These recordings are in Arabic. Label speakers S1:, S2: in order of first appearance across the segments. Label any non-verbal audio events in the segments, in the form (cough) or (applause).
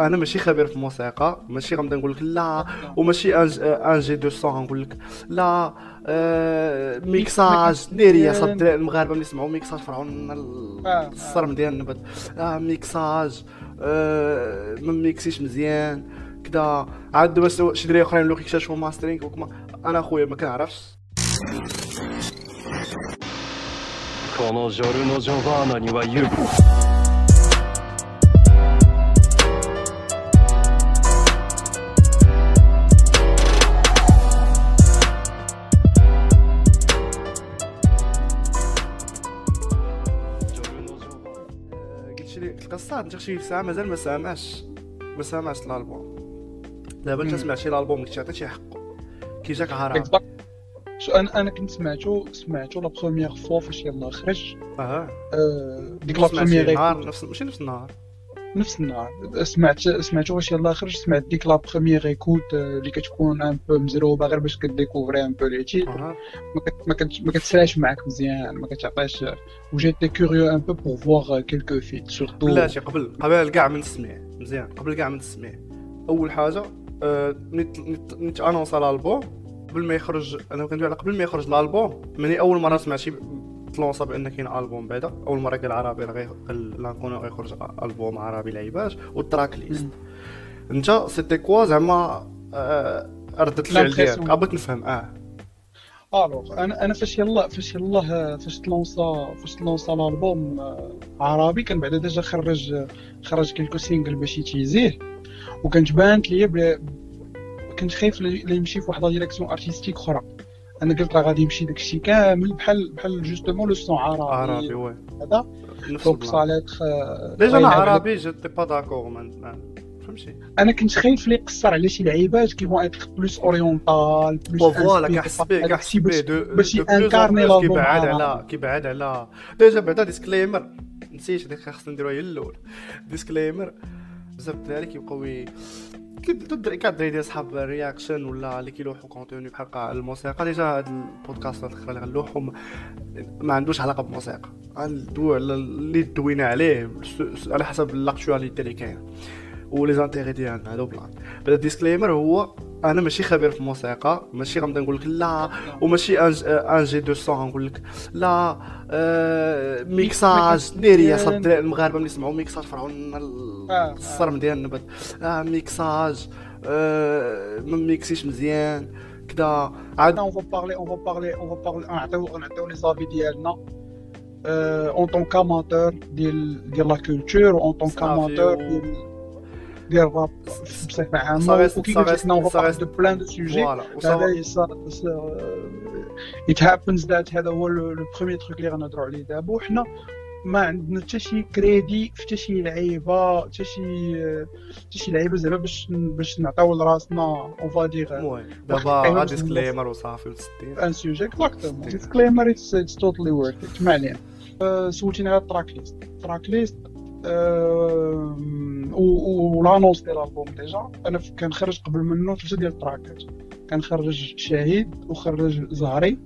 S1: انا ماشي خبير في الموسيقى ماشي غنبدا نقول لك لا وماشي ان ان جي دو سون غنقول لك لا آه ميكساج ديري يا صد المغاربه ملي يسمعوا ميكساج فرعون الصرم ديال النبات آه ميكساج آه ما ميكسيش مزيان كدا عاد دابا شي دراري اخرين لو كيكتشفوا ماسترينغ وكما انا خويا ما كنعرفش
S2: このジョルノ・ジョバーナには言う
S1: القصة انت شي ساعه مازال ما سامعش ما سامعش الألبوم. دابا أنت سمعتي الألبوم قلت عطيتي حقه كي جاك هرم
S3: شو أنا أنا كنت سمعتو سمعتو la première fois فاش يلاه خرج.
S1: أها.
S3: آه، ديك la première
S1: نهار نفس ماشي نفس النهار.
S3: نفس النهار سمعت سمعتو واش يلاه خرج سمعت ديك la première écoute اللي كتكون un peu مزروبة غير باش كdécouvrir un peu les
S1: titres.
S3: ما كت- ما كت- ما كتسلاش معاك مزيان ما كتعطيش و j'étais curieux un peu pour voir quelques feats surtout
S1: بلاتي قبل قبل كاع من السميع مزيان قبل كاع من السميع أول حاجة آه، نت نت نت annonce الألبوم. قبل ما يخرج أنا كندوي على قبل ما يخرج الألبوم مني أول مرة سمعت شي ت lança بان كاين ألبوم بعدا أول مرة قال عربي راه غي- قال لا نكون غيخرج ألبوم عربي لعيبات وال track list. إنت c'était quoi زعما آه، ردة الفعل. ديالك. بغيت نفهم. آه.
S3: alors أنا أنا فاش يلا فاش يلا فاش ت lança فاش ت lança الألبوم آه، عربي كان بعدا déjà خرج خرج quelques singles باش ي teaser. وكانت بانت ليا كنت خايف لا يمشي في واحد la direction artistique أخرى. أنا قلت راه غادي يمشي داكشي كامل بحال بحال justement le son عربي.
S1: عربي oui.
S3: هذا.
S1: donc.
S3: صالات
S1: déjà أنا عربي. جيتي با d'accord. فهمتي
S3: أنا كنت خايف لي يقصر على شي لعيبات qui vont être plus orientales plus
S1: voilà كنحس به كنحس به de
S3: plus
S1: en plus
S3: الالبوم
S1: كيبعد. على كيبعد على. déjà بعدا disclaimer نسيت هذيك خاصنا نديروها هي الأول. ديسكليمر بزاف الدراري كيبقاو ي- كي الدراري كاع الدراري ديال صحاب ال reaction ولا اللي كيلوحوا contenu بحال الموسيقى؟ déjà هاد البودكاست الآخر اللي غنلوحو ما- عندوش علاقة بالموسيقى. غندوي على اللي دوينا عليه على حسب l'actualité اللي كاينة و les intérêts ديالنا هادو بلان. بعدا ال disclaimer هو أنا ماشي خبير في الموسيقى ماشي غنبدأ نقول لك لا وماشي un ingé de son غنقول لك لا آه ميكساج ديري يا صد الدراري المغاربة ملي يسمعوا ميكساج فرعون
S3: آه.
S1: الصرم ديال النبات آه ميكساج آه ما ميكسيش مزيان كدا عاد
S3: on va parler on va parler on va parler نعطيو نعطيو les avis ديالنا en tant qu'amateurs ديال ديال la culture en
S1: tant
S3: qu'amateurs
S1: و-
S3: ديال بصفه عامه
S1: صافي-
S3: ok
S1: صافي-
S3: قلت لك on
S1: صافي-
S3: parler de plein de sujets.
S1: voilà وصافي
S3: هذا يص- ص- it happens that هذا هو le premier truc اللي غنهضروا عليه دابا وحنا ما عندنا حتى شي كريدي في حتى شي لعيبه حتى شي حتى شي لعيبه زعما باش باش نعطيو لراسنا on va dire
S1: المهم دابا disclaimer وصافي وستين
S3: un sujet exactement disclaimer it's totally worth it ما علينا سولتيني على ال track list ال track list و l'annonce ديال الألبوم déjà. أنا ف- كان خرج قبل منه ثلاثة ديال التراكات كان خرج شهيد وخرج زهري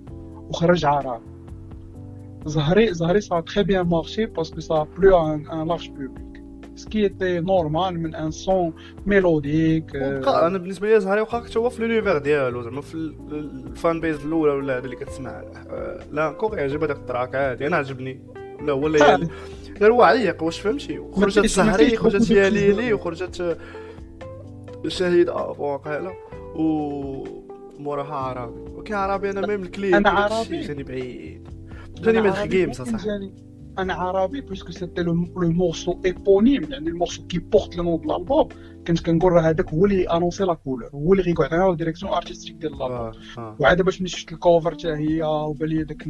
S3: وخرج عرب زهري زهري ça a très bien marché parce que ça a plu à un large public ce qui était normal
S1: من un son mélodique أنا بالنسبة لي زهري واخا حتى هو في l'univers ديالو زعما في ال- ال fan base الأولى ولا هذا اللي كتسمع. آه، لا كوغ يعجب هذاك التراك عادي أنا عجبني. لا هو اللي. غير عيق واش فهمتي زهري خرجت
S3: beaucoup de
S1: يا ليلي. وخرجت شهيد واقيلا و موراها عربي وكي عربي أنا même الكليب
S3: أنا
S1: وداك
S3: عربي.
S1: جاني بعيد جاني من
S3: ممكن
S1: صح
S3: أنا عربي puisque c'était le morceau éponyme يعني ال morceau qui porte le nom de الالبوم كنت كنقول راه هذاك هو اللي annonçait la couleur هو اللي غيقعد على ال direction artistique ديال الالبوم
S1: آه، آه.
S3: وعاد باش ملي شفت ال cover حتى هي وبان لي داك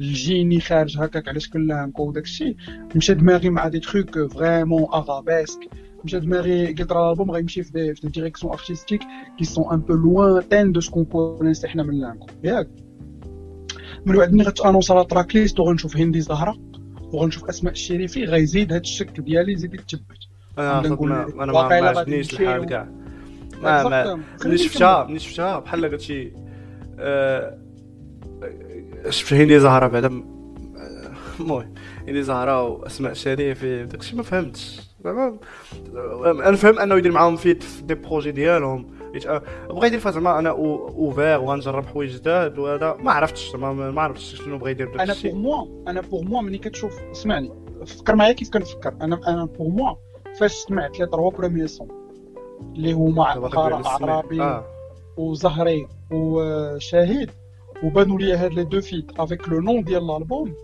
S3: ال génie خارج هكاك على شكل لانكو وداك الشيء مشى دماغي مع des trucs vraiment arabesques مشى دماغي قلت راه الألبوم غيمشي في des, في direction artistique qui sont un peu lointaines de ce qu'on connaissait حنا من لانكو ياك. من بعد ملي غت annonce على track list وغنشوف هندي زهرة وغنشوف أسماء الشريفي غيزيد هذا الشك ديالي يزيد يتثبت
S1: أنا
S3: لك
S1: أنا ما- عجبنيش. الحال كاع. ما ما. ملي شفتها ملي شفتها بحال قلت شي آه، شفت هندي زهرة بعدا آه، المهم هندي زهرة واسماء شريفي داكشي ما فهمتش. زعما أنا فهم أنه يدير معاهم feat في des projets ديالهم. أه، بغا يدير فيها زعما أنا ouvert وغنجرب حوايج جداد وهذا ما عرفتش زعما ما عرفتش شنو بغا يدير أنا
S3: pour moi أنا pour moi ملي كتشوف اسمعني فكر معايا كيف كنفكر. أنا أنا pour moi فاش سمعت les trois premiers sons اللي هما
S1: للسماء.
S3: عربي
S1: آه.
S3: وزهري وشاهد وبانوا لي هاد les deux feats avec le nom ديال الالبوم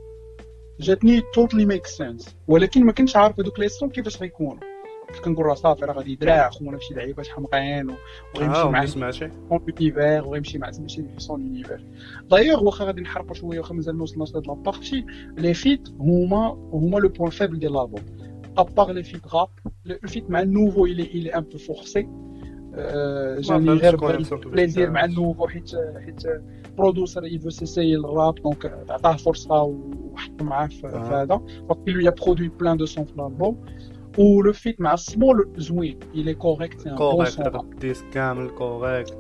S3: جاتني totally make sense ولكن ما كنتش عارف هذوك les sons كيفاش غيكونوا كنت كنقول راه صافي راه غادي يدرع خونا شي لعيبات حمقين و- وغيمشي
S1: آه
S3: مع
S1: ما سمعتي
S3: son univers وغيمشي مع ماشي في son univers d'ailleurs واخا غادي نحرقوا شوية واخا مازال ما وصلناش لهاد la partie les feats هما هما le point faible ديال الالبوم ابار لي فيت راب لو فيت مع النوفو الي الي ان بو فورسي آه، جاني
S1: فهمتش
S3: غير
S1: شكون
S3: بال-
S1: يمسك
S3: بليزير مع
S1: بالبزاف.
S3: النوفو حيت حيت برودوسر يفو سيسي الراب دونك عطاه فرصه وحط معاه في في
S1: آه.
S3: هذا دونك lui a برودوي بلان دو سون في الالبوم ولو فيت مع السمول زوين il est correct c'est un bon
S1: كوريكت
S3: son
S1: داك
S3: rap.
S1: الديسك كامل كوريكت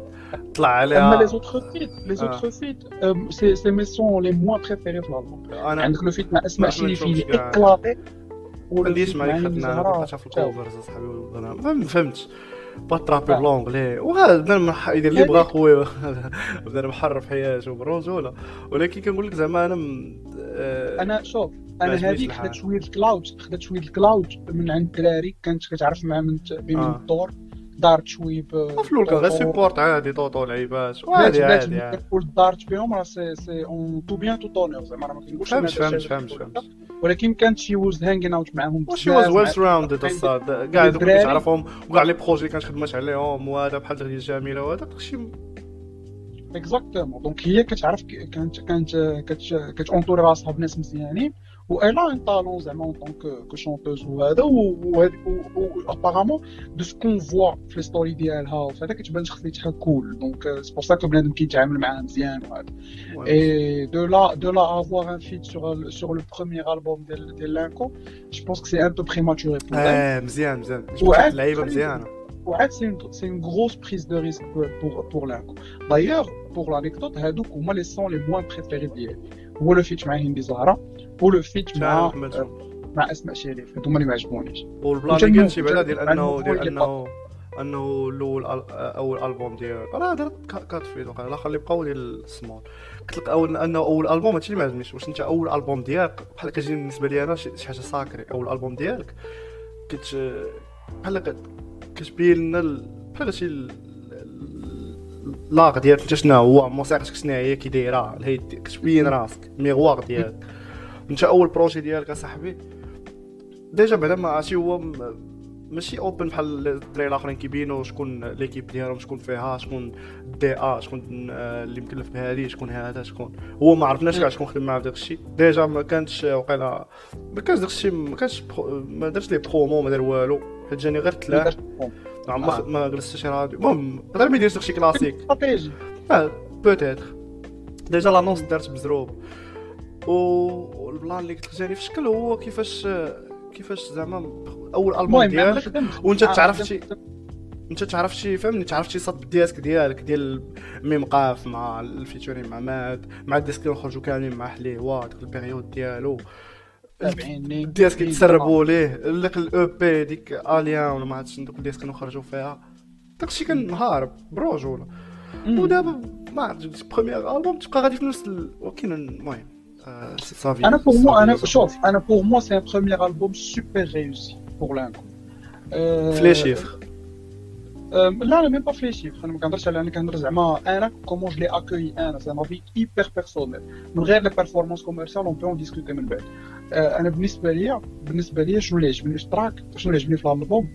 S1: طلع
S3: اما
S1: عليها
S3: les autres feats les
S1: Ah.
S3: autres feats euh, c'est c'est mes sons les moins préférés في الالبوم
S1: أنا
S3: عندك لو فيت مع اسماء
S1: ما
S3: شريفي
S1: سمعتهمش
S3: اللي
S1: كاع.
S3: اكلاتي
S1: ما عنديش معايا خدنا بقيتها في الكوفرز اصاحبي أنا ما فهمتش با ترابي
S3: آه.
S1: بلونغلي وهذا بنادم يدير اللي بغا خويا بنادم حر في حياته برجوله ولكن كنقول لك زعما أنا م- آه،
S3: أنا شوف
S1: أنا
S3: هذيك. خدات شوية الكلاود خدات شوية الكلاود من عند الدراري كانت كتعرف مع من بين
S1: آه.
S3: الدور دارت شوية ب
S1: في الأول كان غير. سيبورت عادي طوطو لعيبات عادي عادي
S3: دارت بهم راه سي سي اون تو بيان تو تونير زعما راه ما كنقولش
S1: فهمت فهمت فهمت.
S3: ولكن كانت she was hanging out معاهم
S1: was
S3: بزاف well
S1: surrounded الصاد كاع دوك اللي. تعرفهم وكاع les projets اللي كانت خدمت عليهم وهذا بحال غدي جميله وهذا داكشي
S3: exactement donc هي كتعرف كانت كانت كت- كتونطوري راسها بناس مزيانين والا ان طالون زعما اون طونك كو شونتوز وهذا وابارامون دو سكون فوا في الستوري ديالها وهذا كتبان شخص اللي تحال كول دونك سي بور سا كو بنادم كيتعامل معاها مزيان وهذا Et de là, de là à avoir un feat sur, le- sur le premier album de, de Linko, je pense que c'est un peu prématuré pour elle.
S1: اه مزيان مزيان
S3: وعاد
S1: لعيبه
S3: خلي-
S1: مزيانه
S3: وعاد c'est une, c'est une grosse prise de risque pour, pour, pour Linko. D'ailleurs, pour l'anecdote, هادوك هما les sons les moins préférés ديالي. هو le feat مع هندي زهرة و le
S1: feat مع
S3: مع أسماء شريف هادو هما اللي ما عجبونيش.
S1: وال
S3: plan
S1: اللي قلتي بعدا ديال انه
S3: هو
S1: ديال انه أنه الأول أول ألبوم ديال راه درت كا- quatre feats وقال لا خلي بقاو ديال السمول قلت لك اول أنه أول ألبوم هادشي اللي ما عجبنيش. واش أنت أول ألبوم ديالك بحال كتجي بالنسبة لي أنا شي حاجة sacré أول ألبوم ديالك كت بحال كت- كتبين لنا ال- بحال شي l'art ديالك انت شنو هو موسيقتك شنو هي كي دايره الهيد كتبين راسك le miroir ديالك انت اول projet ديالك اصاحبي déjà بعدا ماشي هو م- ماشي open بحال الدراري الاخرين كيبينوا شكون l'équipe ديالهم شكون فيها شكون دي ا شكون اللي مكلف بهادي شكون هذا شكون هو ما عرفناش كاع شكون خدم معاه داك الشيء déjà ما كانش وقيلا ما كانش داك الشيء ما كانش ما درتش les promos ما دار والو حيت جاني غير تلاه ما ما. ما جلستش شي راديو المهم غير ما يديرش داك الشيء classique. (laughs)
S3: stratégie
S1: آه peut-être déjà l'annonce دارت بزروب. و والبلان اللي قلت لك جاني في الشكل هو كيفاش كيفاش زعما أول
S3: ألبوم
S1: ديالك؟ وأنت
S3: آه،
S1: تعرف
S3: خدمت-
S1: شي أنت تعرف شي فهمني تعرف شي صاد بالديسك ديالك ديال ميم قاف مع الفيتورين مع ماد مع الديسك اللي خرجوا كاملين مع حليوة ديك البيريود ديالو.
S3: تابعيني
S1: الديسك يتسربوا ليه. ديك الاو بي ديك آليان ولا ما عرفتش دوك الديسك اللي خرجوا فيها. داكشي كان هارب برجوله. ودابا ما عرفتش premier album تبقى غادي في نفس. ولكن المهم آه، صافي
S3: أنا pour moi
S1: أنا.
S3: شوف أنا pour moi c'est un premier album super réussi pour Linko
S1: في les chiffres
S3: لا لا même pas في les chiffres أنا ما كنهضرش على أنا كنهضر زعما أنا comment je l'ai accueilli أنا c'est ma vue hyper personnelle من غير les performances commerciales on peut en discuter من بعد أنا بالنسبة ليا بالنسبة ليا شنو اللي عجبني في ال track شنو اللي عجبني في الالبوم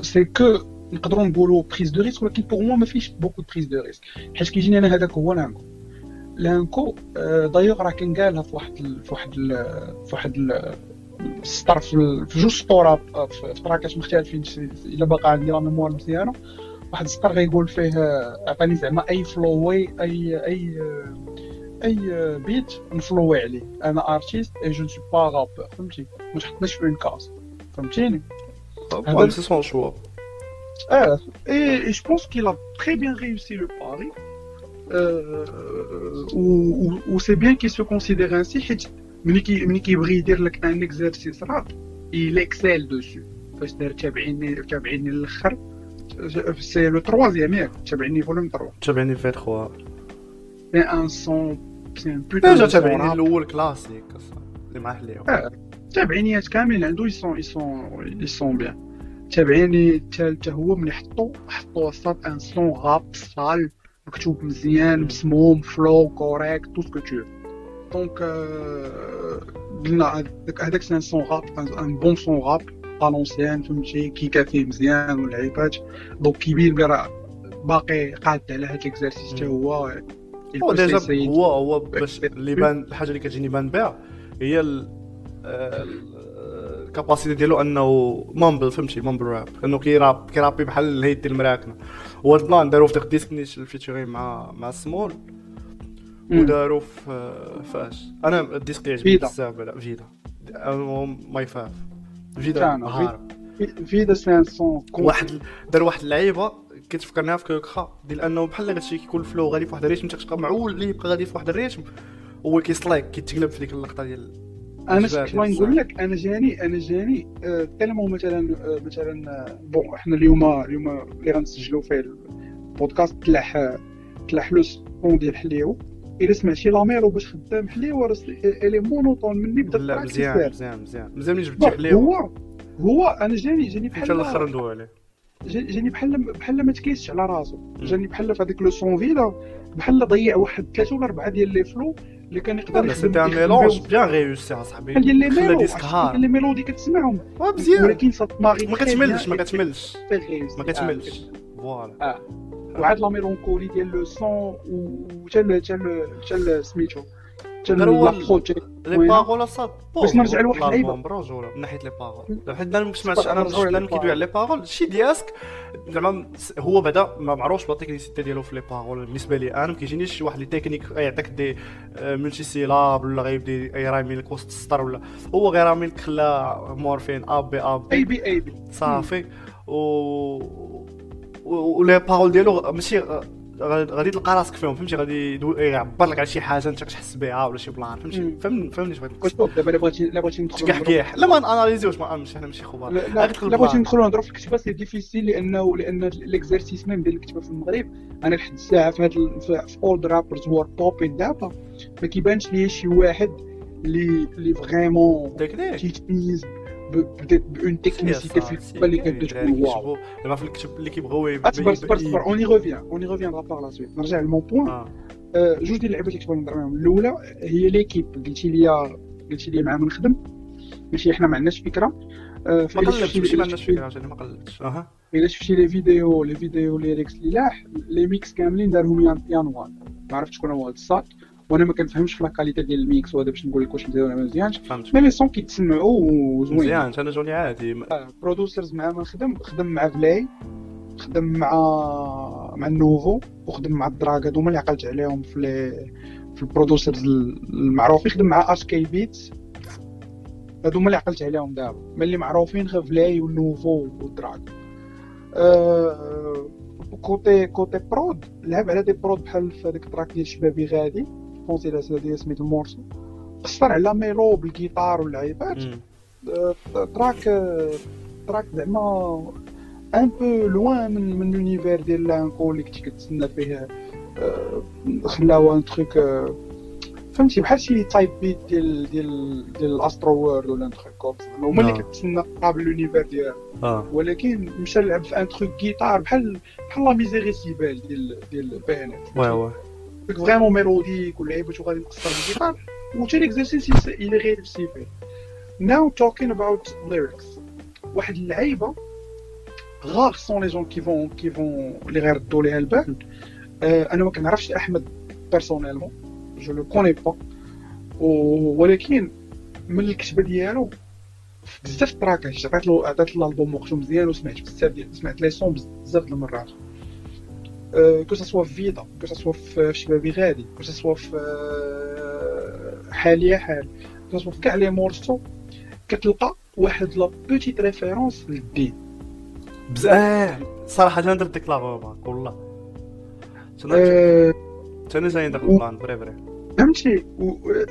S3: c'est que نقدروا نقولوا prise de risque ولكن pour moi ما فيش beaucoup prise de risque حيت كيجيني أنا هذاك هو Linko Linko d'ailleurs راه كان قالها في واحد في واحد في واحد السطر في جوج سطورات آه، في تراكات مختلفين إلا باقا عندي la mémoire مزيانة. واحد السطر غيقول فيه آه، عطاني زعما أي فلوي اي أي آه، أي beat نفلوي عليه. أنا artiste et je suis pas rappeur فهمتي؟ ما تحطنيش في une case فهمتيني
S1: المهم c'est son
S3: choix et je pense qu'il a très bien réussi le pari. Euh, ou ou- ou c'est bien qu'il se considère ainsi. ملي كي ملي كيبغي يدير لك un exercice rap il excelle dessus فاش دار تابعيني تابعيني للأخر c'est le troisième ياك تابعيني volume 3
S1: تابعني في 3
S3: c'est un son سي ان
S1: ديجا
S3: بوتان
S1: تابعني الأول كلاسيك اللي معاه اليوم.
S3: تابعينيات كاملين عنده يسون يسون يسون بيان تابعيني الثالثة هو ملي حطو حطو وسط ان سون غاب صال مكتوب مزيان. مسموم فلو كوريكت تو سكو تو دونك آه، قلنا هذاك هذاك سي ان سون غاب ان بون سون غاب الونسيان فهمتي كيكا فيه مزيان واللعيبات دونك كيبين بلي راه باقي قاد على هاد الاكزرسيس حتى هو
S1: هو ديجا. هو هو باش اللي بان الحاجة اللي كتجيني بان بها هي ال- آه، ال- الكاباسيتي ديالو انه مامبل فهمتي مامبل راب انه كيراب كيرابي بحال الهيد المراكنه هو البلان داروا في ديسك نيش الفيتشرين مع مع سمول. وداروا في آه، فاش أنا الديسك اللي عجبني
S3: فيدا.
S1: بزاف لا فيدا. ماي فاف فيدا
S3: في- فيدا. c'est un son
S1: واحد دار واحد اللعيبة كتفكرنيها في كوكخا ديال أنه بحال هادشي كيكون ال flow غادي في واحد ال rythme انت كتبقى معول اللي يبقى غادي في واحد ال rythme هو كيسلايك كيتقلب في ديك اللقطة ديال أنا
S3: شفت نقول لك؟ أنا جاني أنا جاني آه، tellement مثلا آه، مثلا bon إحنا اليوم اليوم اللي غنسجلوا فيه البودكاست تلاح تلاح le son ديال حليو. الا سمعتي لاميرو باش خدام حليو راه il est monotone مني بدا
S1: لا مزيان. مزيان مزيان. مزيان ملي جبتي
S3: bon،
S1: حليو
S3: هو هو أنا جاني جاني
S1: حتى الآخر
S3: بحال
S1: ندوي عليه.
S3: جا- جاني بحال بحال ما تكيسش على راسو. جاني بحال في هذيك le son فيدا بحال ضيع واحد ثلاثة ولا أربعة ديال les flows اللي كان يقدر
S1: لا
S3: يخدم c'était
S1: un
S3: mélange.
S1: bien réussi اصاحبي
S3: بحال ديال
S1: les
S3: mélos les mélodies كتسمعهم
S1: مزيان
S3: ولكن صات ماغي
S1: ما كتملش ما كتملش. ما كتملش.
S3: voilà. وعاد la mélancolie ديال le son وتا ال- تا ال- تا ال- سميتو
S1: ال-
S3: لابروتش
S1: لي؟ باغول صاد
S3: باش نرجع لواحد اللعيبة.
S1: بروجولا من ناحيه لي باغول حيت أنا ما سمعتش أنا
S3: أنا
S1: كيدوي على لي باغول شي دياسك زعما هو بعدا ما معروفش بالتكنيسيتي ديالو في لي باغول بالنسبة لي أنا ما كيجينيش شي واحد لي تكنيك يعطيك دي ملتي سيلاب ولا غيبدا يرامي لك وسط السطر ولا هو غير رامي لك خلا مورفين اب بي اب
S3: اي
S1: بي
S3: اي بي
S1: صافي و و- ولي باغول ديالو ماشي غ- غادي تلقى راسك فيهم فهمتي؟ غادي يدو- يعبر لك على شي حاجة أنت كتحس بها ولا شي بلان فهمتي. فهمني فهمني شنو بغيت
S3: دابا الا بغيتي الا بغيتي ندخلوا
S1: كاع لا ما ناناليزيوش ما ماشي حنا ماشي خبار
S3: لا بغيتي. ندخلوا نهضروا في الكتابة c'est difficile لأنه لأن l'exercice même ديال الكتابة في المغرب أنا لحد الساعة في هاد ال- في en: old rappers هو بوبين دابا ما كيبانش ليا شي واحد اللي اللي vraiment
S1: technique
S3: تيتميز bonne technicité في الكتابه اللي كتبدا تكون wow
S1: دابا في الكتب اللي كيبغيو يب-
S3: اصبر
S1: يب-
S3: صبر صبر اوني ريفيان on y revient par la suite نرجع ل mon point
S1: آه.
S3: آه، جوج ديال اللعيبات اللي كنت نهضر معاهم الاولى هي l'équipe قلتي لي قلتي لي معاهم نخدم ماشي حنا ما عندناش فكره آه،
S1: ما
S3: فإلا
S1: قلبتش
S3: شفتي-
S1: ماشي ما
S3: إلا
S1: عندناش
S3: شفتي-
S1: فكره عشان ما قلبتش أها
S3: الا شفتي les vidéos les vidéos lyrics اللي لاح les mix كاملين دارهم يان يانوان ما عرفتش شكون هو هاد الساط وأنا ما كنفهمش في la qualité ديال ال mix وهذا باش نقول لك واش مزيان ولا ما مزيانش. mais les sons كيتسمعوا وزوين.
S1: مزيان أنا جوني عادي.
S3: producers مع من خدم خدم مع فلاي خدم مع مع النوفو وخدم مع الدراغ هادو هما اللي عقلت عليهم في les في ال producers المعروفين. خدم مع HK Beats هادو هما اللي عقلت عليهم دابا. من اللي معروفين غير فلاي والنوفو والدراغ à côté côté prod لعب على des prods بحال في هذاك ال track ديال شبابي غادي. بونسي لا سيدي سميت ال morceau قصر على ميلو بالجيتار واللعيبات.
S1: مم.
S3: تراك تراك زعما ان بو لوان من من لونيفير ديال لانكو اللي كنتي كتسنى فيه. آه، خلاو ان آه، فهمتي بحال شي تايب بيت ديال ديال ديال الاسترو وورد ولا ان تروك كوم هما اللي
S1: نعم.
S3: كتسنى قابل لونيفير ديال
S1: آه.
S3: ولكن مشى لعب في ان تروك جيتار بحال بحال لا ميزيريسيبال ديال ديال بيانات
S1: وي
S3: ديك vraiment mélodique واللعيبات وغادي نقصر بالجيتار وتا l'exercice إلى réussi فيه now talking about lyrics. واحد اللعيبه rares sont les gens qui font qui font اللي غيردوا ليها البال أنا ما كنعرفش احمد personnellement je le connais pas ولكن من الكتابه ديالو بزاف التراكات عطيت له عطيت الألبوم وقته مزيان وسمعت بزاف ديال سمعت les sons بزاف د المرات. que ce soit في فيدا que ce soit في شبابي غادي que ce soit في آه، حاليا حال. que ce soit في كاع les morceaux كتلقى واحد la petite référence للدين.
S1: بزاف. صراحة درت ديك لا والله. والله
S3: آه،
S1: ندير
S3: و-
S1: البلان بري بري.
S3: فهمتي؟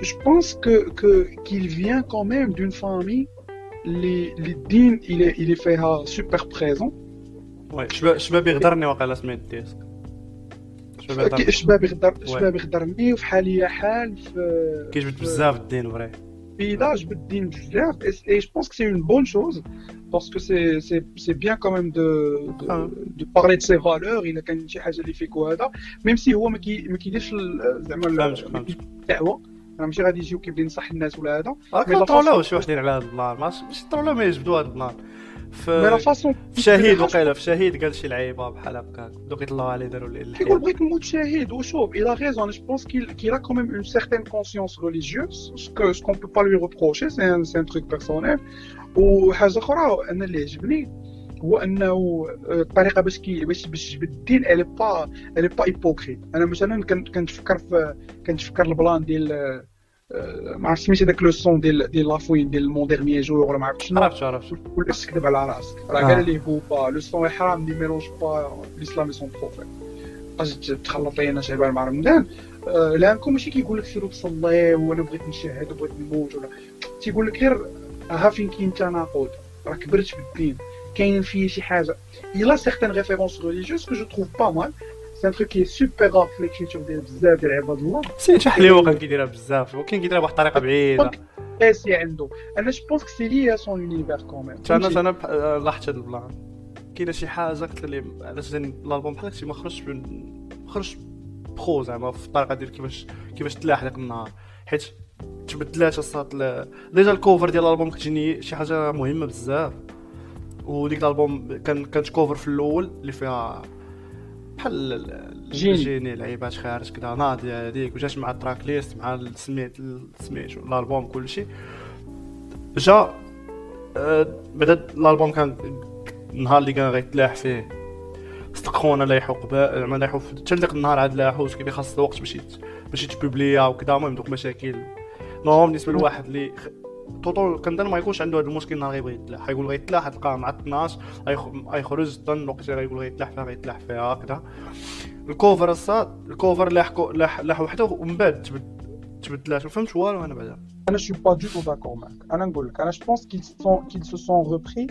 S3: je pense que que qu'il vient quand même d'une famille اللي اللي الدين اللي فيها super présent
S1: oui شباب يغدرني واقيلا سمعت ديسك
S3: شباب يغدر شباب يغدرني وفي حاليا حال في
S1: كيجبد بزاف الدين
S3: vrai je veux dire, et, et je pense que c'est une bonne chose, parce que c'est bien quand même de, de, ah. de, parler de ses valeurs, il a quand même des fait quoi même si هو ما كيديرش زعما الدعوه أنا ماشي غادي يجيو كيبدا ينصح الناس ولا هذا
S1: كنطرولو شي وحدين على هذا البلان ماشي طرولو ما يجبدوا هذا البلان
S3: في
S1: شهيد وقيلة في شهيد قال شي لعيبه بحال هكاك بدوك يطلعوا عليه داروا
S3: كيقول بغيت نموت شهيد وشوف qu'il qu'il a quand même une certaine conscience religieuse. Ce que ce qu'on peut pas lui reprocher c'est un c'est un truc personnel. وحاجه أخرى أنا اللي عجبني هو أنه الطريقة باش كي باش باش الدين il est pas il est pas hypocrite أنا مثلا كنتفكر في كنتفكر البلان ديال ما عرفتش سميتي داك le son ديال ديال La Fouine ديال mon dernier jour ولا ما عرفتش شنو.
S1: عرفت عرفت.
S3: ولا تكذب على راسك راه قال لي هو le son حرام ne mélange pas l'islam et son prophète أجي تخلط لي أنا شعبان مع رمضان لانكم ماشي كيقول لك سيروا تصلي وأنا بغيت نشهد وبغيت نموت ولا. تيقول لك غير ها فين كاين تناقض راه كبرت في الدين كاين فيه شي حاجة. a certaines références religieuses que je trouve pas mal. c'est un truc super في l'écriture ديال بزاف ديال عباد الله
S1: سي تحليو كان كيديرها بزاف وكاين كيديرها بواحد الطريقة بعيده
S3: قاسي عنده أنا جو بونس سي لي سون يونيفير كوميم
S1: أنا أنا لاحظت هذا البلان كاينة شي حاجة قلت لي علاش الالبوم بحال هكا ما خرجش ما خرجش بخو زعما في الطريقة ديال كيفاش كيفاش تلاح داك النهار حيت تبدلات الصوت ديجا الكوفر ديال الالبوم كتجيني شي حاجة مهمه بزاف وديك الالبوم كان كانت كوفر في الأول اللي فيها بحال جيني. لعيبات خارج كذا ناضي هذيك وجات مع ال tracklist مع سميت سميت الالبوم كلشي. جا آه، بعدا الألبوم كان النهار اللي كان غيتلاح فيه. صدق لايحو قبال زعما لايحو حتى داك النهار عاد لاحو كيبي خاص الوقت باش باش يتبوبليا وكذا المهم دوك مشاكل. normal بالنسبة لواحد اللي توتو كنظن ما يكونش عنده هذا المشكل نهار غيبغي يتلاح غيقول غيتلاح تلقاه مع 12 غيخرج طن الوقت غيقول غيتلاح فيها غيتلاح فيها هكذا ال cover الصاد ال cover لاح لاح لاح وحده ومن بعد تبد تبدلات ما فهمتش والو أنا بعدا.
S3: أنا je suis pas du tout d'accord معاك أنا نقول لك أنا je pense qu'ils sont qu'ils se sont repris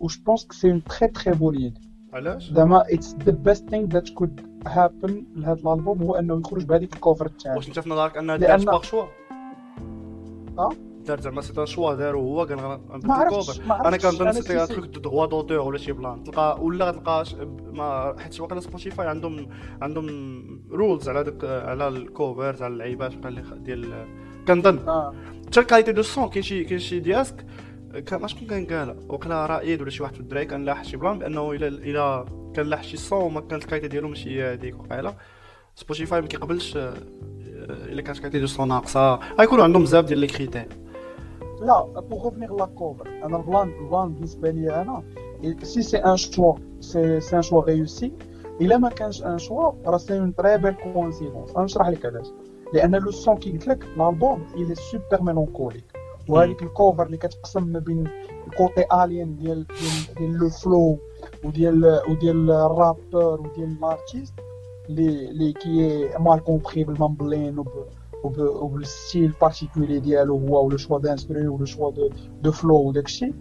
S3: و je pense que c'est une très très bonne idée
S1: علاش؟
S3: زعما it's the best thing that could happen لهذا الألبوم هو أنه يخرج بهذيك ال cover الثاني
S1: واش أنت في نظرك أنها دارت par choix آه؟ دار زعما سي شوا دارو هو
S3: ما عرفتش
S1: أنا كنظن un truc de droits d'auteur ولا شي plan. تلقى ولا تلقى ما حيت واقيلا سبوتيفاي عندهم عندهم rules على داك على ال covers على اللعيبات ديال كنظن حتى ال qualité de son كاين شي كاين شي دياسك كان شكون كان قال؟ وقيلا رائد ولا شي واحد في الدراري كان لاح شي plan بأنه الا إلا كان لاح شي son وما كانت ال qualité ديالو ماشي هذيك وقيلا. سبوتيفاي ما كيقبلش إلا كانت qualité de son ناقصة. غيكونوا عندهم بزاف ديال les critères
S3: là pour revenir la cover أنا ال plan ال plan بالنسبة لي أنا si c'est un choix si c'est un choix réussi الا ما كانش un choix راه c'est une très belle coïncidence نشرح لك علاش لأن le son كي قلت لك الالبوم il est super mélancolique وهذيك ال cover اللي كتقسم ما بين ال côté alien ديال ديال le flow وديال وديال ال rappeur وديال ال artiste اللي اللي كي mal compris بال mumbling وبال style particulier ديالو هو و le choix d'instru و le choix de de flow وداكشي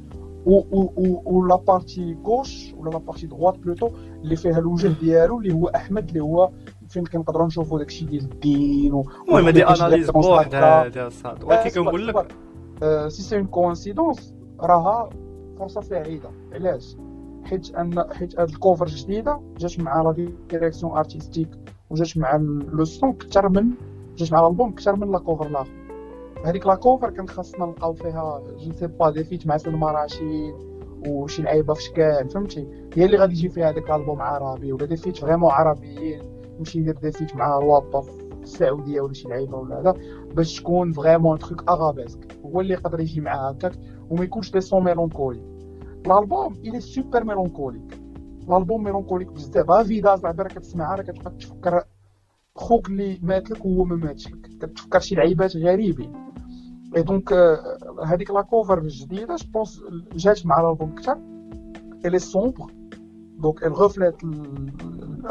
S3: و la partie gauche ولا la partie droite plutôt اللي فيها الوجه ديالو اللي هو احمد اللي هو فين كنقدروا نشوفوا داكشي ديال الدين
S1: المهم هادي analyse بوحدها الصاد ولكن كنقول لك
S3: si c'est une coïncidence راها فرصه سعيده علاش حيت ان حيت هاد ال cover جديده جات مع la direction artistique وجات مع le son كثر من جات مع الالبوم أكثر من la cover الآخر هذيك la cover كان خاصنا نلقاو فيها je sais pas des feats مع سلمى راشد وشي لعيبة في شكال فهمتي؟ هي اللي غادي يجي فيها هذاك الألبوم عربي ولا des feats vraiment عربيين يمشي يدير des feats مع روابط في السعودية ولا شي لعيبة ولا هذا باش تكون vraiment truc arabesque هو اللي يقدر يجي معاه هكاك وما يكونش des sons mélancoliques الالبوم il est super mélancolique الالبوم mélancolique بزاف. فيداز لعبه راه كتسمعها راه كتبقى تفكر خوك اللي مات لك وهو ما ماتش. لك كتفكر شي لعيبات غريبين et donc هذيك la cover الجديدة je pense جات مع الالبوم كثر il est sombre donc elle reflète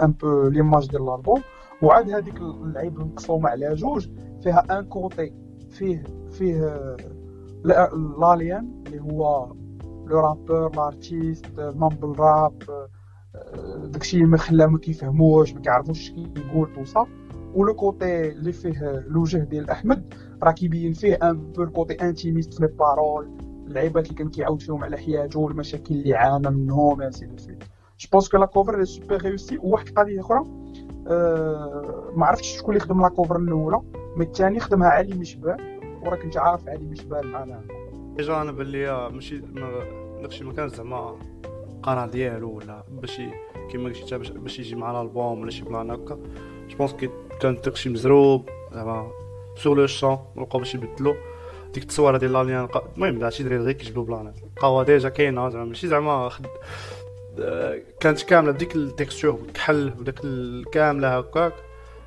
S3: un peu l'image ديال الالبوم وعاد هذيك اللعيب المقسومه على جوج. فيها un côté فيه فيه l'alien اللي هو le rappeur l'artiste mumble rap. داكشي ما خلاه ما كيفهموش ما كيعرفوش كيقول tout ça و le côté اللي فيه الوجه ديال أحمد راه كيبين فيه un peu ال côté intimiste في les paroles اللعيبات اللي كان كيعاود فيهم على حياته والمشاكل اللي عانى منهم يا سيدي سويت je pense que la cover super réussie وواحد القضية أخرى أه ما عرفتش شكون اللي خدم la cover الأولى mais الثاني خدمها علي مشبال وراه كنت عارف علي مشبال معنا.
S1: déjà أنا بلي ماشي داكشي ما كان زعما. القناه ديالو ولا باش كيما قلتي باش يجي مع الألبوم ولا شي plan هكا. je pense كان داكشي مزروب زعما sur le champ لقاو باش يبدلو ديك التصويره ديال l'alien المهم شي دراري غير كيجبدو planات لقاوها déjà كاينة زعما ماشي زعما خد كانت كامله بديك ال texture والكحل وداك كامله هكاك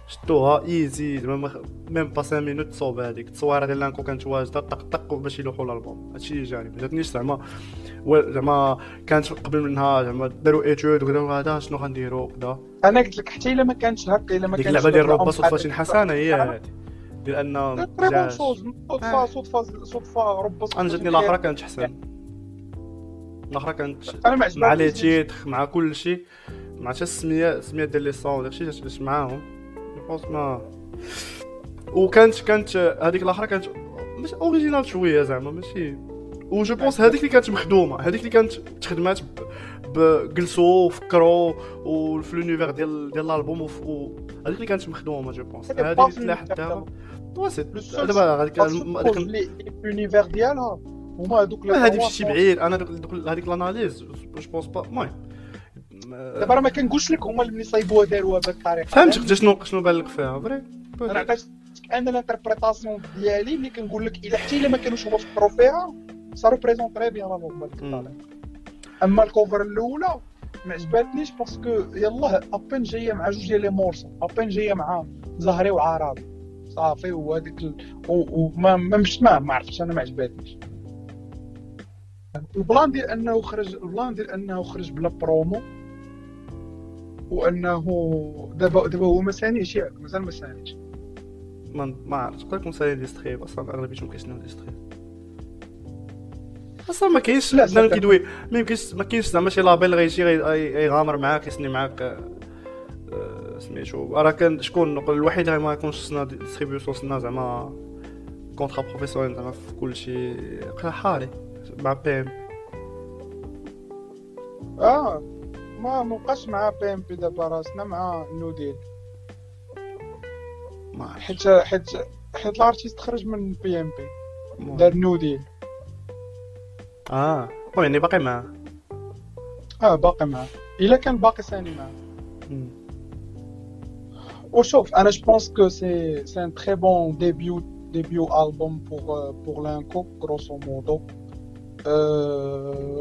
S1: شدوها easy زعما même pas 5 minutes تصوب هذيك التصويره ديال لانكو كانت واجده طق طق باش يلوحوا الالبوم هادشي اللي جاني ما جاتنيش زعما زعما كانت قبل منها زعما داروا études وداروا هذا شنو غنديروا كذا
S3: أنا قلت لك حتى إلا ما كانش هكا إلا ما كانش
S1: اللعبة ديال ربا صدفه حسنة هي هذه ديال أن
S3: صدفه صدفه صدفه ربا
S1: أنا جاتني الأخرى كانت احسن الأخرى كانت مع les titres مع كل شيء مع حتى السميه السمية ديال les sons داكشي جات معاهم. pense ما وكانت كانت هذيك الأخرى كانت مش originale شوية زعما ماشي و je pense هذيك اللي كانت مخدومة هذيك اللي كانت تخدمات جلسوا وفكروا وفي l'univers ديال ديال الالبوم هذيك اللي كانت مخدومة je pense. هذه اللي تلاح دابا واسيت
S3: دابا هذيك هذيك l'univers ديالها هما هذوك
S1: هذه مشيتي بعيد. أنا هذيك l'analyse je pense pas المهم.
S3: دابا راه ما كنقولش لك هما اللي صايبوها داروها بهذه الطريقة
S1: فهمتك شنو شنو بان لك فيها frère
S3: أنا عطيتك أنا ال interprétation ديالي اللي كنقول لك إلا حتى إلا ما كانوش هما فكروا فيها ça représente très bien بهذيك الطريقة اما ال cover الاولى ما عجباتنيش parce que يلاه à peine جاية مع جوج ديال les morceaux à peine جاية مع زهري وعربي صافي وهذيك ال... وما ما مش ما, ما عرفتش أنا ما عجباتنيش ال plan ديال انه خرج ال plan ديال انه خرج بلا برومو وانه دابا دابا هو ما سانيش مازال ما سانيش
S1: ما ما عرفتش تقدر تكون signé distri أصلا اغلبيتهم كيسناو distri أصلا ما كاينش بنادم كيدوي. ما يمكنش ما كاينش زعما شي label غيجي يغامر معاك يسني معاك آه، سميتو. راه كان شكون الوحيد اللي ما يكونش سنا distribution سنا زعما contrat professionnel زعما في كلشي حالي مع بي ام
S3: آه ما مبقاش مع بي ام بي دابا راه سنا مع نوديل حيت حيت حيت ال artiste خرج من بي ام بي دار نوديل
S1: آه المهم يعني باقي معاه
S3: آه باقي معاه الا كان باقي ثاني معاه وشوف أنا je pense que c'est c'est un très bon début début album pour pour لانكو grosso modo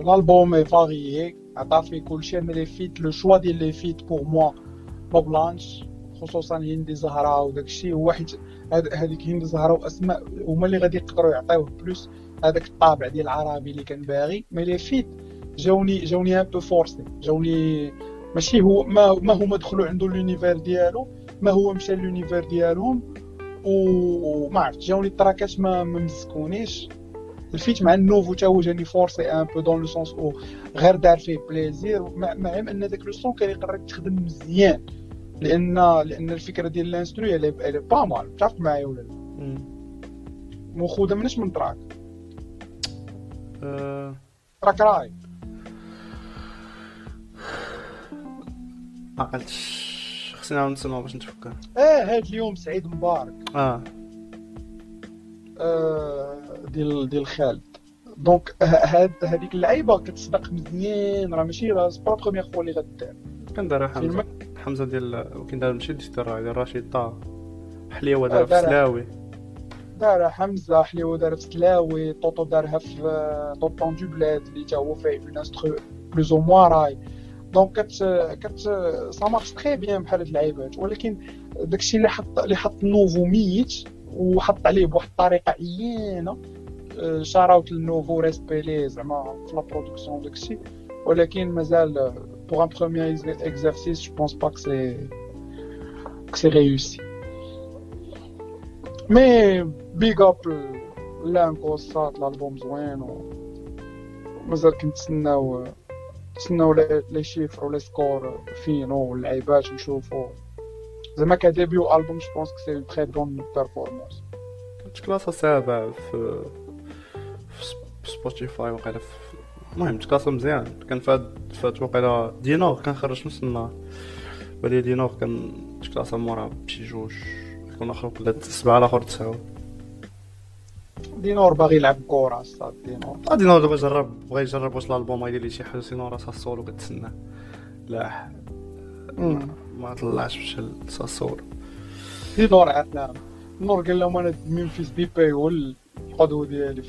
S3: ال album est varié عطا فيه كلشي mais les feats le choix ديال les feats pour moi ما بلانش خصوصا هندي زهرة وداكشي هو حيت هذيك هندي زهرة واسماء هما اللي غادي يقدروا يعطيوه plus هذاك الطابع ديال العربي اللي كان باغي mais les feats جاوني جاوني un peu forcé جاوني ماشي هو ما ما هما دخلوا عنده l'univers ديالو ما هو مشى l'univers ديالهم وما عرفت جاوني التراكات ما مزكونيش ال feat مع النوفو تا هو جاني forcé un peu dans le sens أو غير دار فيه plaisir. مع, أن داك le son كان يقدر تخدم مزيان لأن لأن الفكرة ديال ال instru هي pas mal تعرف معايا ولا لا؟ مخوذه منش من track. أه... track راي
S1: ما عقلتش خصنا نسمعو باش نتفكر.
S3: آه هاد اليوم سعيد مبارك.
S1: آه,
S3: آه ديال ديال خالد. donc هاد هذيك اللعيبة كتصدق مزيان راه ماشي راه pas première fois اللي غدار
S1: كان دارها حمزه حمزة ديال كاين دار ماشي ديال ديال رشيد طه. حليوه دارها في سلاوي.
S3: دارها حمزة حليوه دارها في سلاوي طوطو دارها في طوطون دو بلاد اللي تا هو فيه اون انسترو بلوز أو موا راي. دونك كت كت سا مارش تري بيان بحال هاد اللعيبات ولكن داكشي اللي حط اللي حط نوفو ميت وحط عليه بواحد الطريقة عيانة شاراوت للنوفو ريسبيلي زعما في لا برودكسيون داكشي. ولكن مازال pour un premier exercice je pense pas que c'est que c'est réussi mais big up لانكو الصاد الالبوم زوين و مازال كنتسناو نتسناو les- chiffres و les scores فينو واللعيبات نشوفو زعما ك début album je pense que c'est très bonne performance
S1: كنت classé سابع في في سب- في سبوتيفاي وقيلا المهم تكلاسة مزيان كان فهاد فات وقيلا كان خرج نص النهار بالي دينار كان تكلاسة مورا بشي جوج يكون آخر ولا سبعة الآخر تسعة
S3: دينور باغي يلعب كورة الصاد دينور
S1: آه دينار دابا جرب بغا يجرب واش الألبوم غيدير ليه شي حاجة سينو راه ساسولو كتسنى لا. ما طلعش مشى لساسولو
S3: دينور عندنا دينور قال لهم أنا ممفيس ديبي هو القدوة ديالي.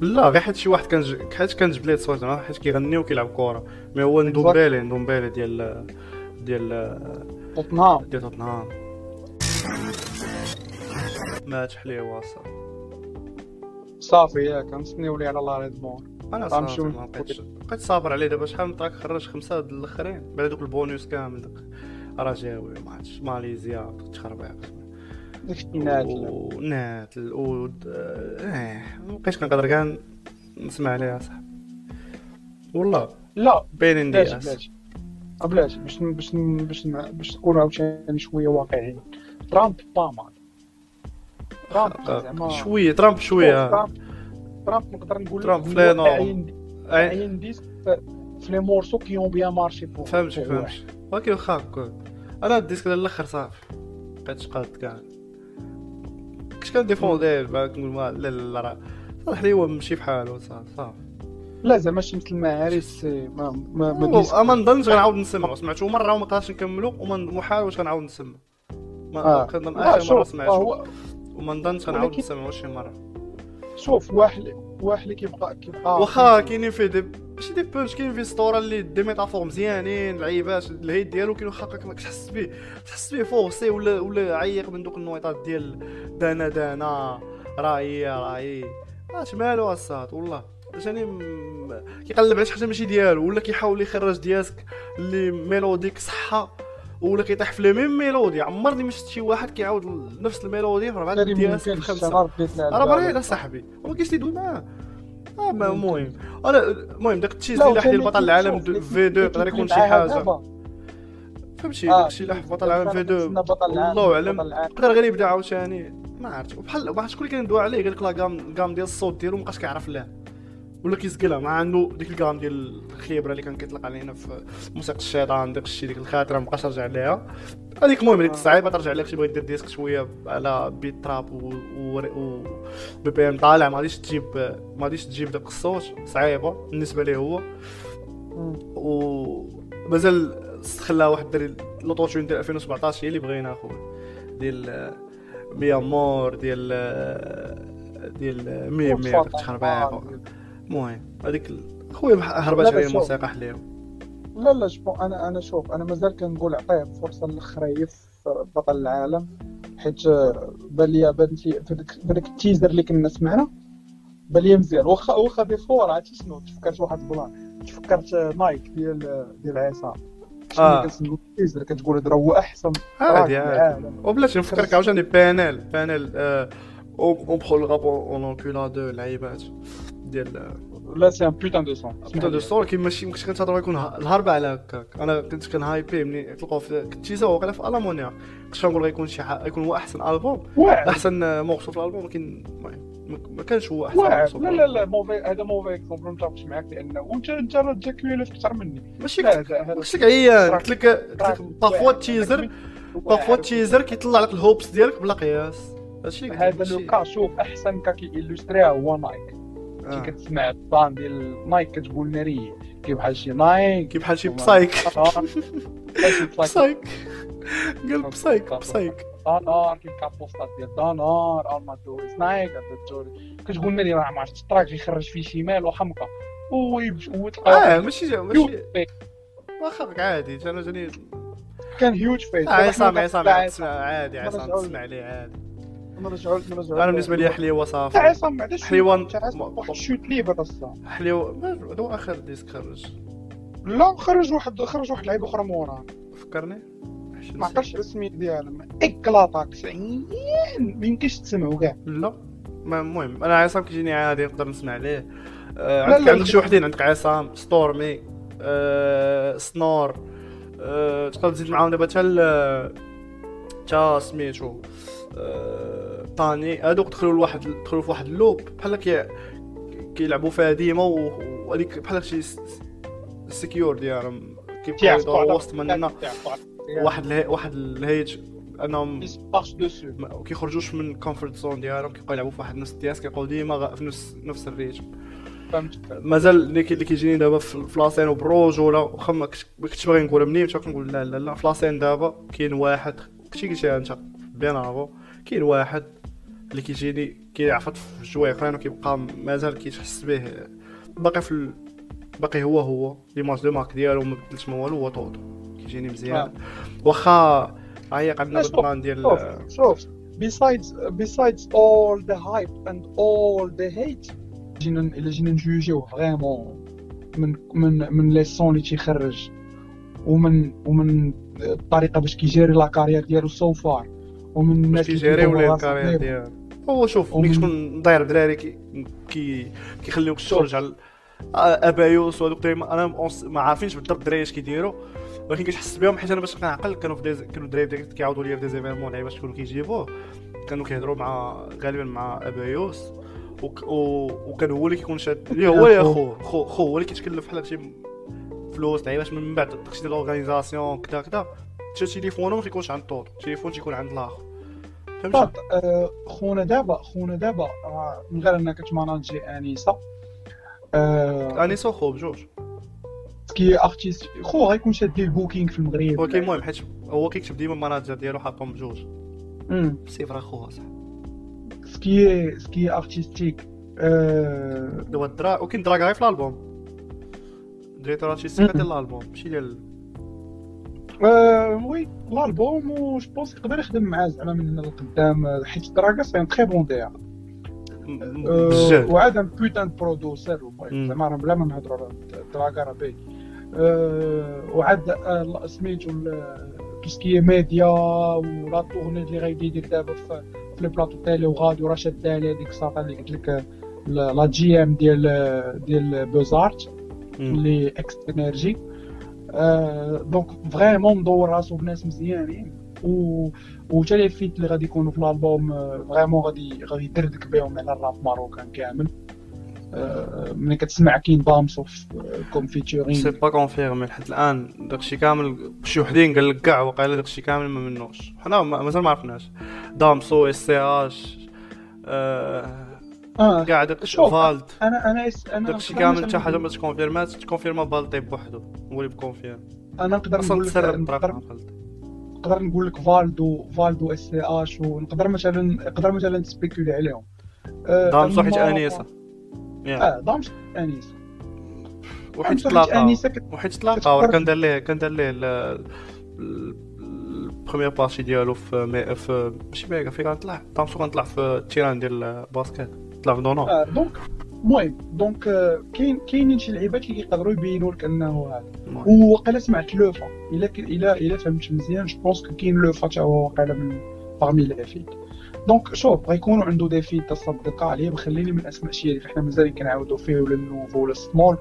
S1: لا غير حيت شي واحد كان ج... حيت كان جبد ليه زعما حيت كيغني وكيلعب كورة. مي هو ندومبيلي ندومبيلي ديال ديال
S3: توتنهام
S1: ديال توتنهام مات حليوة صافي
S3: صافي ياك كنسنيو ليه على لا ريد مور أنا
S1: صافي ما بقيتش بقيت صابر عليه دابا شحال من تراك خرج خمسة د الأخرين. بعد دوك البونوس كامل داك رجاوي ما عرفتش ماليزيا تخربيق.
S3: ناتل.
S1: وناتل و آه ما بقيتش كنقدر كاع نسمع عليها صاحبي والله
S3: لا.
S1: باينين
S3: بلاتي
S1: دياس
S3: بلاتي آه، باش باش باش باش نكونوا عاوتاني شوية واقعيين. ترامب با مال ترامب زعما.
S1: شوية ترامب شوية
S3: ترامب ترامب نقدر نقول
S1: ترامب
S3: هو
S1: فلانو.
S3: عين ديسك في les morceaux qui ont bien
S1: marché
S3: pour واحد.
S1: فهمتي ولكن واخا أنا ال disque الأخر صافي. بقيتش قاد كاع. كنت كنديفونديه بعد كنقول ما لا لا راه. صالح لي هو ماشي بحالو صافي صافي.
S3: لا زعما شمس المعارف ما ما ما
S1: هو-
S3: disque.
S1: ما نظنش غنعاود نسمع سمعته مرة وما قدرتش نكملو وما محال واش غنعاود نسمع ما
S3: آه.
S1: كنظن
S3: لا
S1: آخر
S3: مرة
S1: سمعته وما نظنش غنعاود نسمعو شي مرة.
S3: شوف واحد واحد اللي كيبقى كيبقى
S1: واخا كاينين فيه دي ماشي دي بونش كاين فيه ستورا اللي دي ميتافور مزيانين لعيبات الهيد ديالو كاين واخا كتحس به تحس به فورسي ولا ولا عيق من دوك النويطات ديال دانا دانا راهي راهي. اش مالو الصاد والله. جاني م- كيقلب على شي حاجة ماشي ديالو ولا كيحاول يخرج دياسك اللي ميلوديك صحة. ولا كيطيح في لي ميم ميلودي. عمرني ما شفت شي واحد كيعاود نفس الميلودي في ربعه
S3: هذه
S1: دياسك
S3: ممكن
S1: بخمسه
S3: الشرار بديت
S1: راه بريء صاحبي. هو كاين يدوي معاه آه ما المهم. أنا المهم داك التشيز اللي لاح ديال بطل العالم في 2 يقدر يكون شي حاجة. فهمتي؟
S3: آه،
S1: داك الشيء اللي بطل العالم في 2
S3: بطل العالم
S1: والله
S3: أعلم.
S1: يقدر غير يبدأ عاوتاني. ما عرفت. بحال ما شكون اللي كان يدوي عليه قال لك لا كام ديال الصوت ديالو مابقاش كيعرف لا. ولا كيسقلها ما عنده ديك الكام ديال الخيبرة اللي كان كيطلق علينا في موسيقى الشيطان داك الشيء ديك الخاطره مابقاش رجع ليها. هذيك المهم هذيك صعيبه ترجع لك تبغي دير disque شوية على beat trap و, و... و... BPM طالع. ما غاديش تجيب ما غاديش تجيب داك الصوت. صعيبة بالنسبة ليه هو.
S3: مم.
S1: ومازال خلا واحد الدري l'auto-tune ديال 2017 هي اللي بغينا أخويا. ديال mi amor ديال ديال مي مي داك التخربيق المهم هذيك خويا
S3: لا،
S1: عليه. الموسيقى حليو
S3: لا لا شوف أنا أنا شوف أنا مازال كنقول عطيه فرصة للخرايف بطل العالم حيت آه، بان في داك التيزر اللي كنا سمعنا بان لي مزيان. واخا واخا دي فور عرفتي شنو؟ تفكرت واحد البلان. تفكرت آه، نايك ديال ديال عصام
S1: آه.
S3: شنو كنسمعو؟ التيزر كتقول هذا هو أحسن
S1: عادي
S3: راك
S1: عادي.
S3: العالم.
S1: وبلاتي نفكرك عاوتاني بانيل بانيل اون برو راب اون اونكولا دو لعيبات ديال
S3: لا c'est un putain de son
S1: سميتو دو ستور كي ماشي مكنتش كنتهضروا يكون الهرب على هكاك أنا كنت كنهايبي ملي طلقوا في كنت وقيلا في المونيا كنت كنقول غيكون شي يكون هو احسن البوم احسن morceau في الالبوم ولكن ما- كانش هو احسن
S3: لا لا. لا mauvais هذا mauvais exemple ما نتفقش معاك لأنه وانت انت راه جاك أكثر مني
S1: ماشي قلت لك عيان قلت لك parfois
S3: واعر. parfois
S1: ال teaser كيطلع لك ال hopes ديالك بلا قياس
S3: هذا
S1: ماشي-
S3: لو كا شوف احسن كا كي إلوستريها هو نايك
S1: آه.
S3: كي كتسمع الطان ديال نايك كتقول ناري كي بحال شي نايك
S1: كي (laughs) بحال شي بسايك.
S3: بسايك.
S1: قال بسايك. بسايك
S3: دانار كي كابوستات ديال دانار ارمادو نايك كتقول ناري راه ما عرفتش الطراك يخرج فيه شمال وحمقى ويمشي
S1: آه
S3: وتلقى
S1: ماشي. ماشي واخا عادي أنا جاني
S3: كان هيوج فيس
S1: عصام عصام عادي عصام تسمع عليه عادي.
S3: نرجعوا نرجعوا
S1: أنا بالنسبة لي
S3: حليوة
S1: صافي.
S3: عصام بعدا
S1: حليوان-
S3: واحد chute libre أصلا.
S1: حليوة هذا هو آخر disque خرج.
S3: لا خرج واحد خرج واحد لعيبه أخرى موراه
S1: فكرني؟
S3: ما عقلتش على السميت ديالهم اكلاطا 90 ما يمكنش تسمعوا كاع.
S1: لا. ما المهم أنا عصام كيجيني عادي نقدر نسمع عليه. آه عندك عندك. شي وحدين؟ عندك عصام ستورمي آه سنور آه تقدر تزيد معاهم؟ دابا حتى تا سميتو آه طاني هادوك دخلوا لواحد دخلوا في واحد ال loop. بحال كي كيلعبوا فيها ديما وهذيك بحال شي secure ديالهم كيبقاو وسط مننا. واحد اله... واحد الهيج. أنهم
S3: ما
S1: كيخرجوش من ال comfort zone ديالهم كيبقاو يلعبوا في واحد نفس الدياس. كيبقاو ديما في نفس نفس ال
S3: rythme.
S1: مازال اللي كي- اللي كيجيني دابا في la scène وبروجولا واخا ما كنتش باغي نقولها منين. كنقول لا لا لا. في la scène دابا كاين واحد. كنتي قلتيها انت bien avant. كاين واحد اللي كيجيني كيعفط في جوايع اخرين وكيبقى مازال كيتحس به. باقي في ال... باقي هو هو l'image de marque ديالو ما بدلش ما والو هو طوطو. كيجيني مزيان.
S3: آه.
S1: واخا عيق عندنا
S3: بال
S1: plan ديال
S3: شوف شوف. Besides besides all the hype and all the hate جينا إلا جينا نجوجيو vraiment من من من les sons اللي تيخرج ومن ومن الطريقة باش كيجيري la carrière ديالو so far ومن الناس اللي راسهم
S1: ال
S3: carrière.
S1: ديالو هو شوف ملي
S3: ومن-
S1: تكون داير دراري كي كي كيخليوك تخرج على أبايوس وهذوك دايما أنا ما عارفينش بالضبط الدراري اش كيديروا ولكن كتحس بهم حيت أنا باش كنعقل كانوا في ديز... كانوا الدراري كيعاودوا ليا في ديزيفيرمون لعيبة كانوا كيجيبوه. كانوا كيهضروا مع غالبا مع أبايوس وك... و... وكان هو اللي كيكون شاد اللي (laughs) هو يا خو. خو هو اللي كيتكلف بحال هادشي فلوس لعيباش من بعد داكشي ديال ال organisation كذا كذا حتى تليفونه ما تيكونش عند طوطو التليفون تيكون عند الآخر.
S3: بالضبط آه، خونا دابا خونا دابا من غير أنك تماناجي انيسه آه،
S1: اني سو خو بجوج
S3: كي artiste خو غيكون شاد ال booking في المغرب.
S1: ولكن المهم حيت هو كيكتب ديما ال manager ديالو حاطهم بجوج.
S3: مم.
S1: c'est vrai خوها صح.
S3: ce qui ce qui artistique آه،
S1: هو الدرا وكاين دراك غير في ال album. directeur artistique ديال الألبوم ماشي ديال
S3: oui ال album و je pense يقدر يخدم معاه زعما من هنا لقدام آه، حيت دراغا c'est un très bon
S1: DJ
S3: وعاد un putain
S1: producer.
S3: زعما راه بلا ما نهضروا على دراغا راه باين آه، وعاد آه، سميتو tout ce qui média ولا tournée اللي غادي يدير دابا في les plateaux télé وغادي راه شاد عليه ديك الساطا اللي قلت لك آه، لا جي ام ديال ديال بوزارت اللي ex NRJ آه donc vraiment مدور راسو بناس مزيانين و وتا les feats اللي غادي يكونوا في ال album vraiment غادي غادي يدردك بهم على ال rap marocain كامل ملي كتسمع كاين دامسو comme
S1: si
S3: featuring
S1: pas confirmé لحد الان داكشي كامل شي وحدين قال لك كاع وقيلا داكشي كامل ما منوش حنا ما- مازال ما عرفناش دامسو SCH آه،
S3: آه.
S1: كاع داك فالد
S3: أنا أنا اس- أنا
S1: داكشي كامل حتى حاجة ما تكونفيرمات تكونفيرما بالطي بوحدو هو اللي بكونفيرم
S3: أنا نقدر نقول لك نقدر نقدر نقول لك فالدو فالدو SCH ونقدر مثلا نقدر مثلا تسبيكولي عليهم. آه،
S1: دامسو حيت أنيسة.
S3: آه دامسو
S1: وحيت
S3: أنيسة.
S1: وحيت
S3: كتقدر-
S1: راه كان دار ليه كان دار ليه ال première partie ديالو في في ماشي ميغا فين كان طلع. دامسو كان طلع في ال terrain ديال ال basket طلع في دونو
S3: آه donc المهم donc آه، كاين كاينين شي لعيبات اللي كيقدروا يبينوا لك أنه هذا. وقيلا سمعت لوفا إلا إلا إلا فهمت مزيان je pense كاين لوفا حتى هو وقيلا من باغمي لي فيت دونك شوف غيكونوا عنده دي فيت تصدق عليه بخليني من أسماء شي اللي حنا مازال كنعاودوا فيه ولا النوفو ولا السمول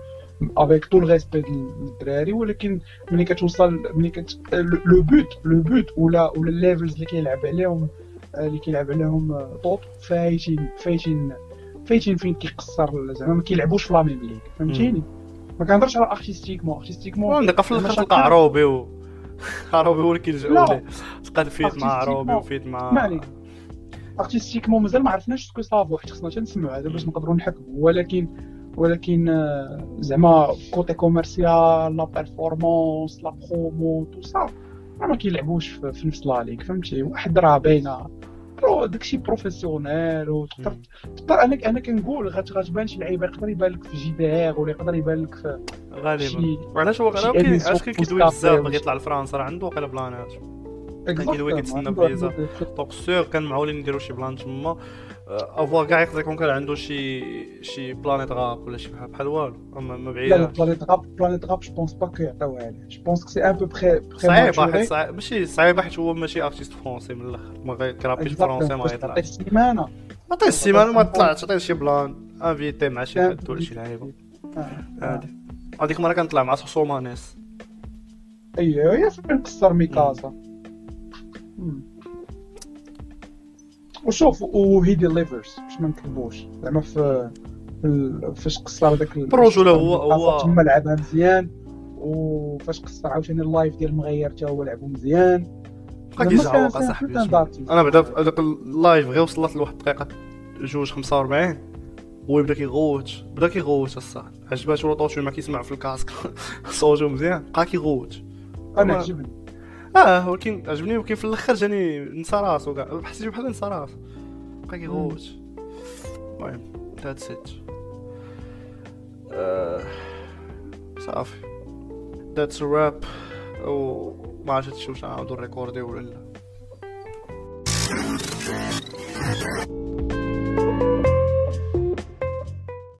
S3: افيك تو الريسبي للدراري ولكن ملي كتوصل ملي كت لو بوت لو بوت ولا ولا الليفلز اللي كيلعب عليهم آه، اللي كيلعب عليهم آه، طوط فايتين فايتين فايتين فين كيقصر زعما ما كيلعبوش في لا ميم ليغ فهمتيني؟ ما كنهضرش على ارتستيكمون ارتستيكمون
S1: عندك في
S3: الآخر
S1: تلقى عروبي و (laughs) عروبي هو اللي كيلجأ
S3: لا.
S1: ليه. تلقى feat مع عروبي و feat مع
S3: اسمعني artistiquement مازال ما عرفناش ce que ça vaut حيت خصنا تنسمعوا هذا باش نقدروا نحكموا ولكن ولكن آه، زعما côté commercial la performance la promo tout ça ما كيلعبوش في نفس la ligue فهمتي؟ واحد راه باينة. pro داكشي professionnel وتقدر تقدر أنا أنا كنقول غت- غتبان شي لعيبه يقدر يبان لك في GDR ولا يقدر يبان لك في
S1: غالبا. وعلاش هو
S3: émission
S1: علاش كيدوي بزاف باغي يطلع لفرنسا؟ راه عنده واقيلا بلانات. كيدوي كيتسنى فيزا. donc sûr كان معولين نديرو شي plan تما à voir كاع يقدر يكون كان عنده شي شي Planète Rap ولا شي بحال بحال والو اما ما
S3: لا لا
S1: بعيد
S3: Planète Rap Planète Rap je pense pas que يعطيوها عليه je pense c'est un peu بخي
S1: صعيب ماشي صعيبه حيت هو ماشي artiste français من الأخر. ما غيكرابيش français ما
S3: تعطيه
S1: يطلعش
S3: السيمانه
S1: عطيه السيمانه ما طلعش عطيه شي plan invité مع شي حد ولا شي لعيبة.
S3: آه.
S1: هادي هذيك المره كنطلع مع سومانيس
S3: أيوه هي فين قصر ميكازا مم. وشوف و he delivers باش ما نكذبوش. زعما في في ال- فاش قصر هذاك ال-
S1: الرجولة هو- هو-
S3: تما لعبها مزيان وفاش قصر عاوتاني ال live ديال مغير تا هو لعبو مزيان.
S1: بقى كيزعوق اصاحبي. أنا بعدا في هذاك ال live غير وصلت لواحد الدقيقة. جوج 45 هو يبدا كيغوت بدا كيغوت الصاد عجباتو l'autotune ما كيسمع في ال casque. (laughs) صوتو مزيان بقى كيغوت. أنا
S3: عجبني.
S1: آه ولكن عجبني ولكن في الأخر جاني نسى راسو كاع. حسيت بحال نسى راسو بقى كيغوت المهم that's it صافي. that's rap و ما عرفتش واش نعاودو ريكوردي ولا لا.